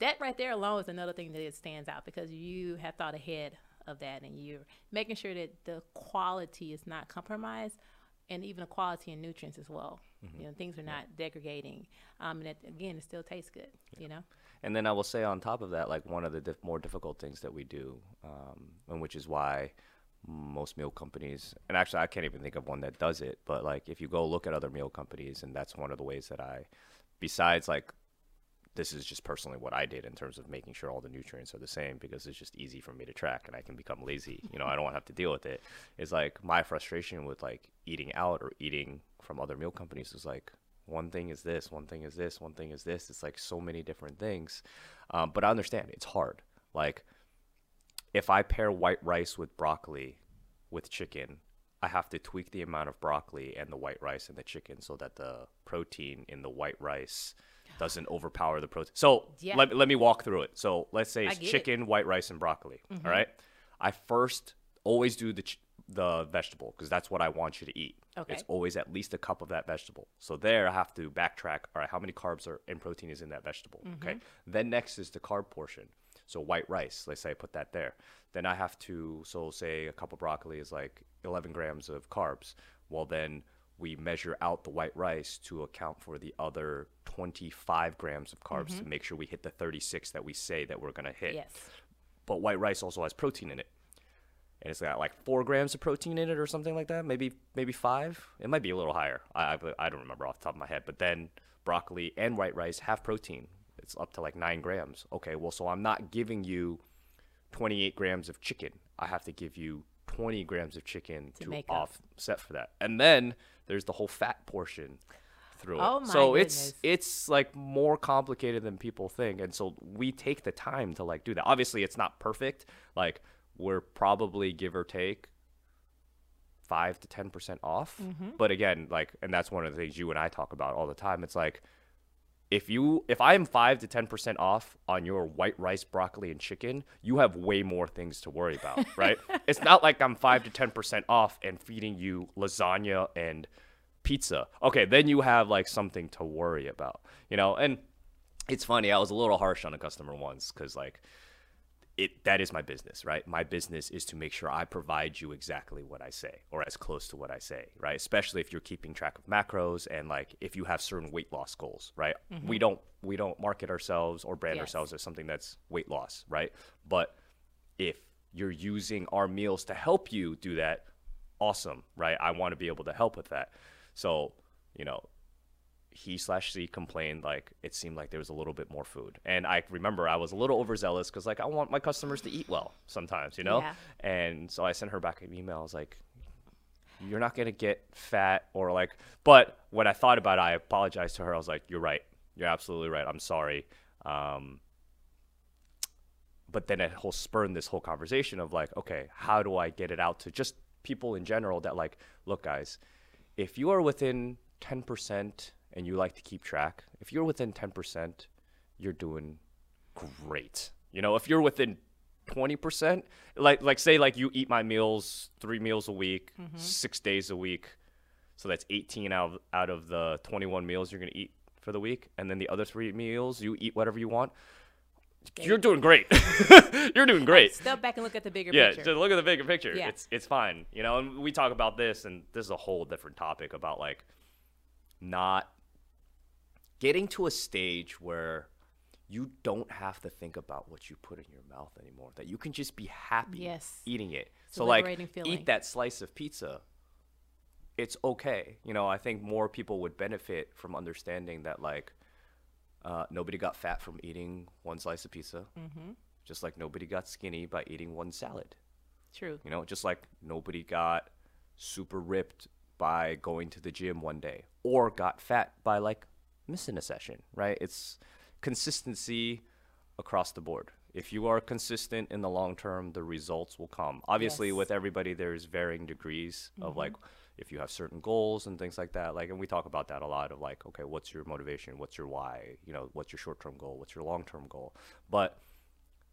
that right there alone is another thing that it stands out because you have thought ahead of that and you're making sure that the quality is not compromised and even the quality and nutrients as well. Mm-hmm. You know, things are not degrading. Um, and it, again, it still tastes good, you know? And then I will say on top of that, like one of the more difficult things that we do, um, and which is why most meal companies, and actually I can't even think of one that does it, but like if you go look at other meal companies, and that's one of the ways that I, besides like, this is just personally what I did in terms of making sure all the nutrients are the same because it's just easy for me to track and I can become lazy. You know, I don't have to deal with it. it. Is like my frustration with like eating out or eating from other meal companies is like one thing is this, one thing is this, one thing is this. It's like so many different things. Um, but I understand it's hard. Like if I pair white rice with broccoli with chicken, I have to tweak the amount of broccoli and the white rice and the chicken so that the protein in the white rice doesn't overpower the protein. So Yeah. let, let me walk through it. So let's say it's get it. chicken, white rice, and broccoli. Mm-hmm. all right. I first always do the ch- the vegetable because that's what I want you to eat. Okay. It's always at least a cup of that vegetable. So there I have to backtrack. All right, how many carbs are and protein is in that vegetable? Mm-hmm. Okay. Then next is the carb portion. So white rice. Let's say I put that there. Then I have to. So say a cup of broccoli is like 11 grams of carbs. Well then we measure out the white rice to account for the other 25 grams of carbs to mm-hmm. make sure we hit the 36 that we say that we're gonna hit. Yes. but white rice also has protein in it. And it's got like four grams of protein in it or something like that maybe maybe five? It might be a little higher. I, I, I don't remember off the top of my head. But then broccoli and white rice have protein. It's up to like nine grams. Okay well so i'm not giving you 28 grams of chicken. I have to give you 20 grams of chicken To to, offset for that. And then there's the whole fat portion through Oh it so it's it's like more complicated than people think and so we take the time to like do that. Obviously it's not perfect. Like we're probably give or take 5 to 10% off. Mm-hmm. but again like and that's one of the things you and I talk about all the time. It's like if you if I am 5 to 10% off on your white rice broccoli and chicken you have way more things to worry about right it's not like I'm 5 to 10% off and feeding you lasagna and pizza. Okay, then you have like something to worry about, you know. And it's funny, I was a little harsh on a customer once because like it that is my business, right? My business is to make sure I provide you exactly what I say or as close to what I say, right? Especially if you're keeping track of macros and like if you have certain weight loss goals, right? Mm-hmm. We don't we don't market ourselves or brand Yes. ourselves as something that's weight loss, right? But if you're using our meals to help you do that, awesome, right? I want to be able to help with that. So, you know, he slash C complained like it seemed like there was a little bit more food, and I remember I was a little overzealous because like I want my customers to eat well sometimes, you know. Yeah. And so I sent her back an email. I was like, "You're not gonna get fat or like." But when I thought about it, I apologized to her. I was like, "You're right. You're absolutely right. I'm sorry." Um, but then it whole spurned this whole conversation of like, okay, how do I get it out to just people in general that like, look, guys, if you are within 10% and you like to keep track, if you're within 10%, you're doing great. You know, if you're within 20%, like like say like you eat my meals 3 meals a week, mm-hmm. 6 days a week. So that's 18 out of, out of the 21 meals you're going to eat for the week and then the other 3 meals you eat whatever you want. You're doing great. you're doing great. Step back and look at the bigger Yeah, picture. just look at the bigger picture. Yeah. It's it's fine, you know. And we talk about this, and this is a whole different topic about like not getting to a stage where you don't have to think about what you put in your mouth anymore. That you can just be happy Yes. eating it. It's so like feeling. eat that slice of pizza. It's okay. You know, I think more people would benefit from understanding that like uh, nobody got fat from eating one slice of pizza. Mm-hmm. Just like nobody got skinny by eating one salad. True. You know, just like nobody got super ripped by going to the gym one day or got fat by like missing a session, right? It's consistency across the board. If you are consistent in the long term, the results will come. Obviously, Yes. with everybody, there's varying degrees of mm-hmm. like if you have certain goals and things like that. Like, and we talk about that a lot of like, okay, what's your motivation? What's your why? You know, what's your short term goal? What's your long term goal? But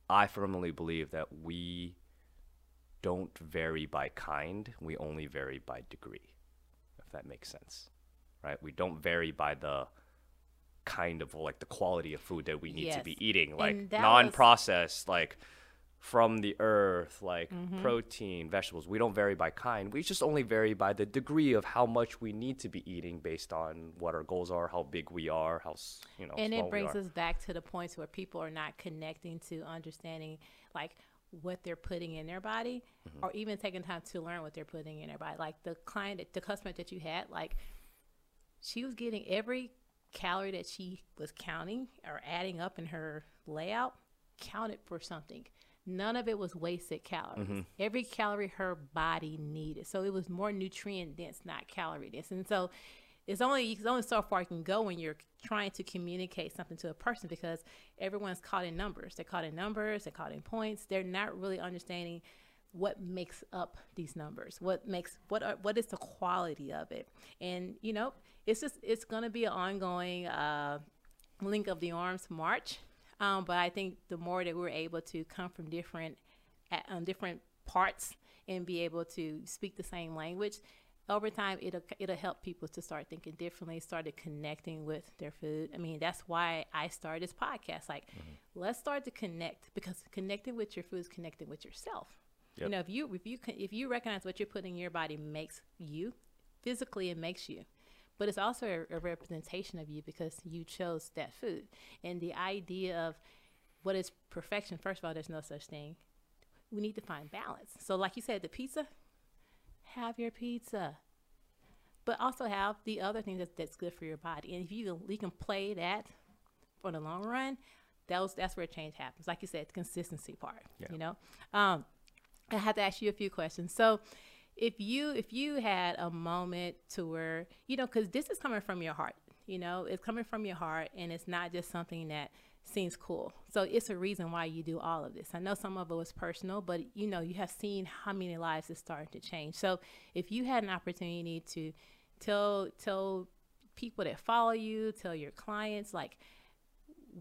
I firmly believe that we don't vary by kind, we only vary by degree, if that makes sense. Right? We don't vary by the kind of like the quality of food that we need to be eating, like that was- non processed, like from the earth, like Mm-hmm. protein, vegetables. We don't vary by kind. We just only vary by the degree of how much we need to be eating based on what our goals are, how big we are, how you know. and it brings us back to the points where people are not connecting to understanding like what they're putting in their body Mm-hmm. or even taking time to learn what they're putting in their body like the client the customer that you had like she was getting every calorie that she was counting or adding up in her layout counted for something none of it was wasted calories mm-hmm. every calorie her body needed so it was more nutrient dense not calorie dense and so it's only it's only so far you can go when you're trying to communicate something to a person because everyone's caught in numbers. They're caught in numbers. They're caught in points. They're not really understanding what makes up these numbers. What makes what are, what is the quality of it? And you know, it's just it's going to be an ongoing uh, link of the arms march. Um, but I think the more that we're able to come from different um, different parts and be able to speak the same language, over time it'll it'll help people to start thinking differently, started connecting with their food. I mean, that's why I started this podcast. Like, let's start to connect because connecting with your food is connecting with yourself. You know, if you if you can, if you recognize what you're putting in your body makes you physically, it makes you. But it's also a, a representation of you because you chose that food. And the idea of what is perfection, first of all, there's no such thing. We need to find balance. So, like you said, the pizza, have your pizza, but also have the other things that's, that's good for your body. And if you can, you can play that for the long run, those that's where change happens. Like you said, the consistency part. Yeah. You know, um, I have to ask you a few questions. So, if you if you had a moment to where you know, because this is coming from your heart, you know, it's coming from your heart, and it's not just something that seems cool. So it's a reason why you do all of this. I know some of it was personal, but you know, you have seen how many lives it's starting to change. So if you had an opportunity to tell tell people that follow you, tell your clients, like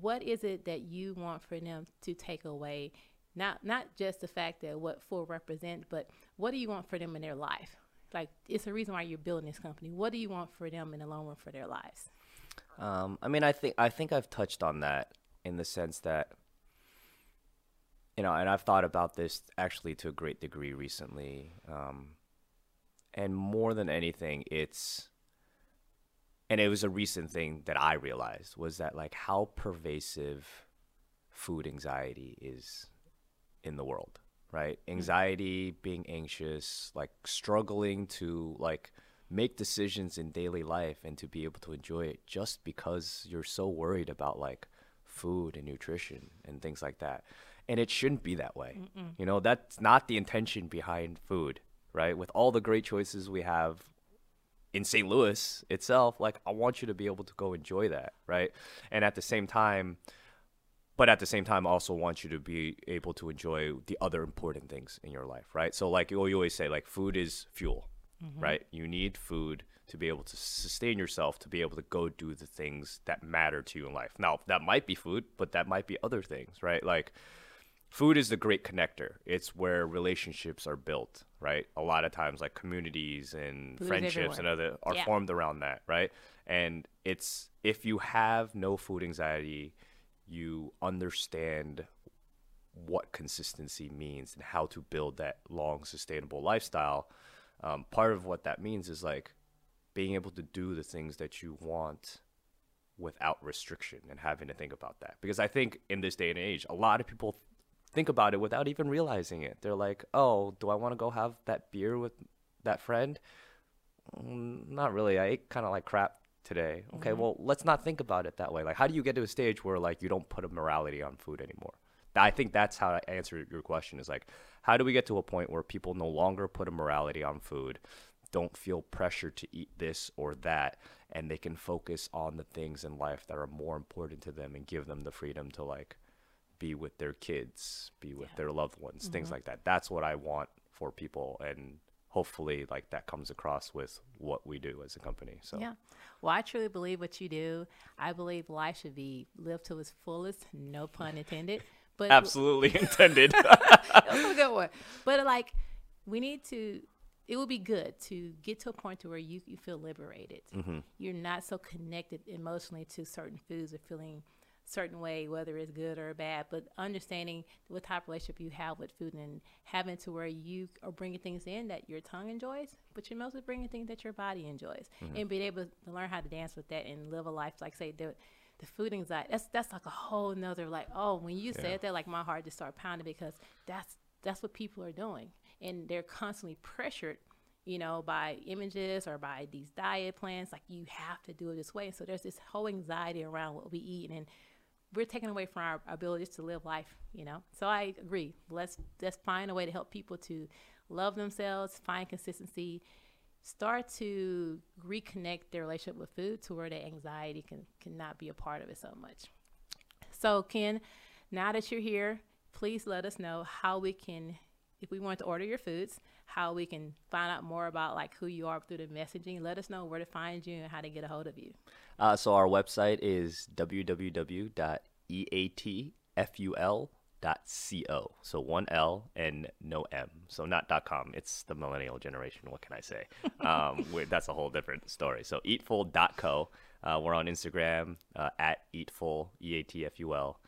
what is it that you want for them to take away? Not not just the fact that what Ful represent, but what do you want for them in their life? Like it's a reason why you're building this company. What do you want for them in the long run for their lives? Um, I mean, I think I think I've touched on that in the sense that you know, and I've thought about this actually to a great degree recently. Um, and more than anything, it's and it was a recent thing that I realized was that like how pervasive food anxiety is in the world, right? Mm-hmm. Anxiety, being anxious, like struggling to like make decisions in daily life and to be able to enjoy it just because you're so worried about like food and nutrition and things like that. And it shouldn't be that way. You know, that's not the intention behind food, right? With all the great choices we have in St. Louis itself, like I want you to be able to go enjoy that, right? And at the same time, but at the same time, also want you to be able to enjoy the other important things in your life, right? So, like you always say, like food is fuel, mm-hmm. right? You need food to be able to sustain yourself, to be able to go do the things that matter to you in life. Now, that might be food, but that might be other things, right? Like, food is the great connector. It's where relationships are built, right? A lot of times, like communities and Food friendships and other are Yeah. formed around that, right? And it's if you have no food anxiety, you understand what consistency means and how to build that long sustainable lifestyle. Um, part of what that means is like being able to do the things that you want without restriction and having to think about that. Because I think in this day and age, a lot of people think about it without even realizing it. They're like, "Oh, do I want to go have that beer with that friend?" Mm, not really. I ate kind of like crap today. Okay, mm-hmm. well, let's not think about it that way. Like, how do you get to a stage where like you don't put a morality on food anymore? I think that's how I answer your question is like, how do we get to a point where people no longer put a morality on food, don't feel pressure to eat this or that, and they can focus on the things in life that are more important to them and give them the freedom to like be with their kids, be with Yeah. their loved ones, things mm-hmm. like that. That's what I want for people and hopefully like that comes across with what we do as a company. So Yeah. Well, I truly believe what you do. I believe life should be lived to its fullest, no pun intended. But absolutely intended. That was a good one. But like we need to it would be good to get to a point to where you, you feel liberated. Mm-hmm. You're not so connected emotionally to certain foods or feeling certain way, whether it's good or bad, but understanding what type of relationship you have with food and having to where you are bringing things in that your tongue enjoys, but you're mostly bringing things that your body enjoys, Mm-hmm. and being able to learn how to dance with that and live a life like say the the food anxiety. That's that's like a whole nother like oh when you Yeah. said that like my heart just started pounding because that's that's what people are doing and they're constantly pressured you know, by images or by these diet plans. Like you have to do it this way. So there's this whole anxiety around what we eat, and we're taken away from our abilities to live life. You know, so I agree. Let's let's find a way to help people to love themselves, find consistency, start to reconnect their relationship with food to where the anxiety can cannot be a part of it so much. So Ken, now that you're here, please let us know how we can if we want to order your foods, how we can find out more about like who you are through the messaging. Let us know where to find you and how to get a hold of you. Uh, so our website is www.eatful.co. So one L and no M. So not .com. It's the millennial generation. What can I say? Um, that's a whole different story. So eatful.co. Uh, we're on Instagram uh, at eatful, E A T F U L.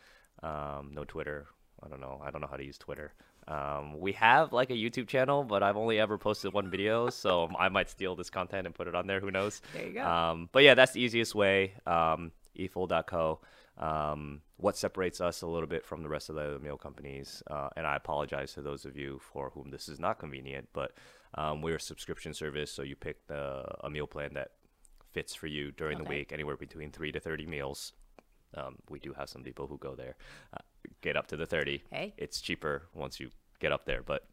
Um, no Twitter. I don't know. I don't know how to use Twitter. Um, we have like a YouTube channel, but I've only ever posted one video, so I might steal this content and put it on there. Who knows? There you go. Um, but yeah, that's the easiest way. Um, eatful.co. Um, what separates us a little bit from the rest of the other meal companies, uh, and I apologize to those of you for whom this is not convenient, but um, we're a subscription service, so you pick the, a meal plan that fits for you during the week, anywhere between three to 30 meals. Um, we do have some people who go there, uh, get up to the 30. Hey. It's cheaper once you get up there, but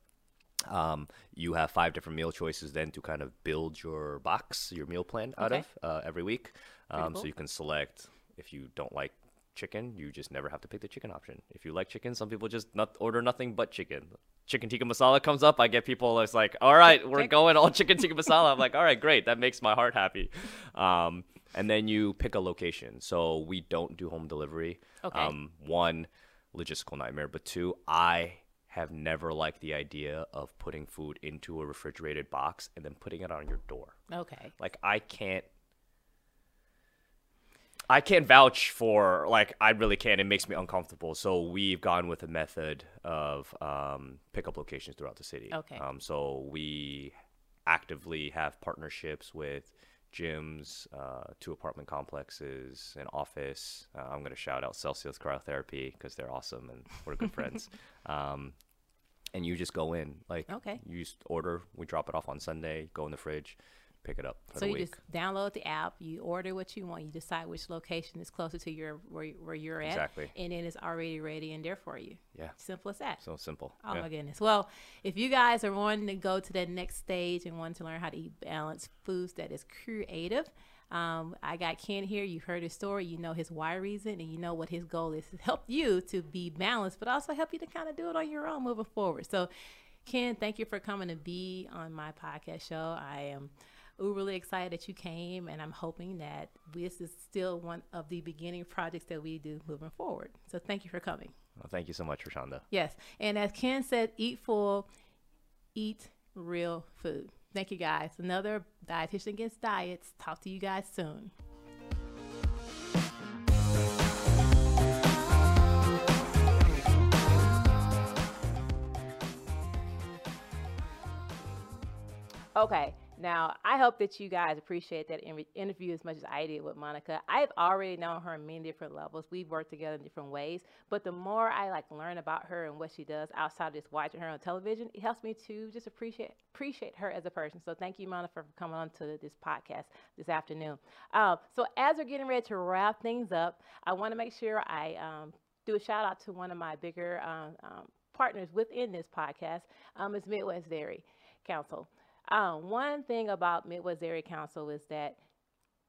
um, you have five different meal choices then to kind of build your box, your meal plan out Okay. of uh, every week. Um, cool. So you can select if you don't like chicken, you just never have to pick the chicken option. If you like chicken, some people just not order nothing but chicken. Chicken tikka masala comes up, I get people It's like, all right, we're going all chicken tikka masala. I'm like, all right, great, that makes my heart happy. Um, and then you pick a location. So we don't do home delivery. Okay. Um, one, logistical nightmare, but two, I have never liked the idea of putting food into a refrigerated box and then putting it on your door. Okay. Like I can't I can't vouch for like I really can't. It makes me uncomfortable. So we've gone with a method of um, pickup locations throughout the city. Okay. Um, so we actively have partnerships with gyms, uh, two apartment complexes, an office. Uh, I'm gonna shout out Celsius Cryotherapy because they're awesome and we're good friends. Um, and you just go in like Okay. you just order. We drop it off on Sunday. Go in the fridge, pick it up for So you week. just download the app, you order what you want, you decide which location is closer to your where, where you're at, Exactly. and then it's already ready and there for you. Yeah. Simple as that. So simple. Oh yeah. my goodness. Well, if you guys are wanting to go to that next stage and want to learn how to eat balanced foods that is creative, um, I got Ken here. You've heard his story. You know his why reason, and you know what his goal is to help you to be balanced, but also help you to kind of do it on your own moving forward. So, Ken, thank you for coming to be on my podcast show. I am really excited that you came, and I'm hoping that this is still one of the beginning projects that we do moving forward. So, thank you for coming. Well, thank you so much, Rashonda. Yes. And as Ken said, Eat Ful, eat real food. Thank you guys. Another Dietitian Against Diets. Talk to you guys soon. Okay, now I hope that you guys appreciate that interview as much as I did with Monica. I've already known her on many different levels. We've worked together in different ways, but the more I like learn about her and what she does outside of just watching her on television, it helps me to just appreciate appreciate her as a person. So thank you, Monica, for coming on to this podcast this afternoon. Um, so as we're getting ready to wrap things up, I want to make sure I um, do a shout out to one of my bigger um, um, partners within this podcast. Um, is Midwest Dairy Council. Um, one thing about Midwest Dairy Council is that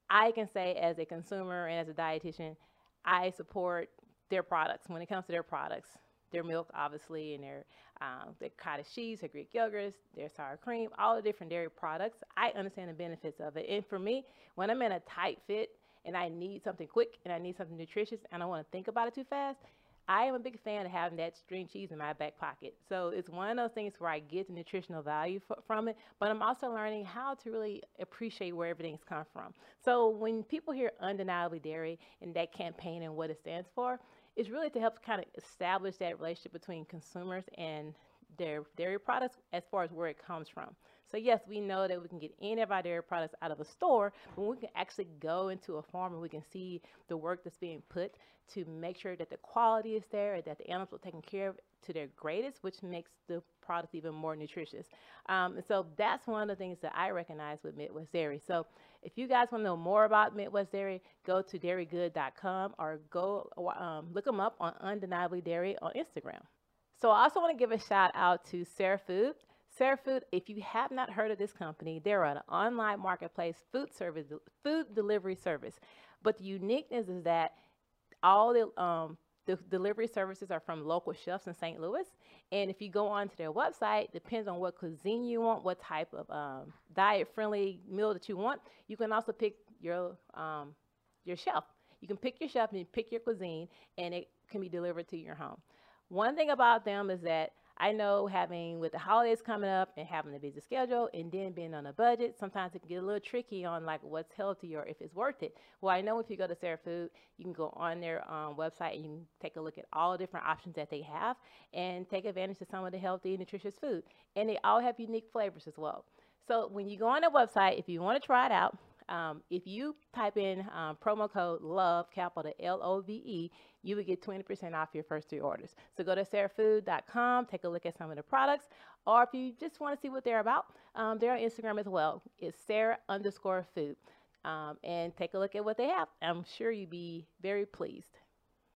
I can say, as a consumer and as a dietitian, I support their products. When it comes to their products, their milk, obviously, and their um, their cottage cheese, their Greek yogurts, their sour cream, all the different dairy products. I understand the benefits of it. And for me, when I'm in a tight fit and I need something quick and I need something nutritious and I want to think about it too fast, I am a big fan of having that string cheese in my back pocket. So it's one of those things where I get the nutritional value from it, but I'm also learning how to really appreciate where everything's come from. So when people hear undeniably dairy and that campaign and what it stands for, it's really to help kind of establish that relationship between consumers and their dairy products as far as where it comes from. So yes, we know that we can get any of our dairy products out of a store, but we can actually go into a farm and we can see the work that's being put to make sure that the quality is there and that the animals are taken care of to their greatest, which makes the product even more nutritious. Um, and so that's one of the things that I recognize with Midwest Dairy. So if you guys want to know more about Midwest Dairy, go to dairygood.com or go um, look them up on Undeniably Dairy on Instagram. So I also want to give a shout out to Sarah Food. Sarah Food, if you have not heard of this company, they're an online marketplace food service, food delivery service. But the uniqueness is that all the um, the delivery services are from local chefs in St. Louis. And if you go onto their website, depends on what cuisine you want, what type of um, diet-friendly meal that you want. You can also pick your um, your chef. You can pick your chef and pick your cuisine, and it can be delivered to your home. One thing about them is that I know having with the holidays coming up and having a busy schedule and then being on a budget, sometimes it can get a little tricky on like what's healthy or if it's worth it. Well, I know if you go to Sarah Food, you can go on their um, website and you can take a look at all the different options that they have and take advantage of some of the healthy, nutritious food. And they all have unique flavors as well. So when you go on their website, if you want to try it out, um, if you type in um, promo code LOVE, capital L O V E, you would get 20% off your first three orders. So go to sarahfood.com, take a look at some of the products, or if you just want to see what they're about, um, they're on Instagram as well. It's Sarah underscore food. Um, and take a look at what they have. I'm sure you'd be very pleased.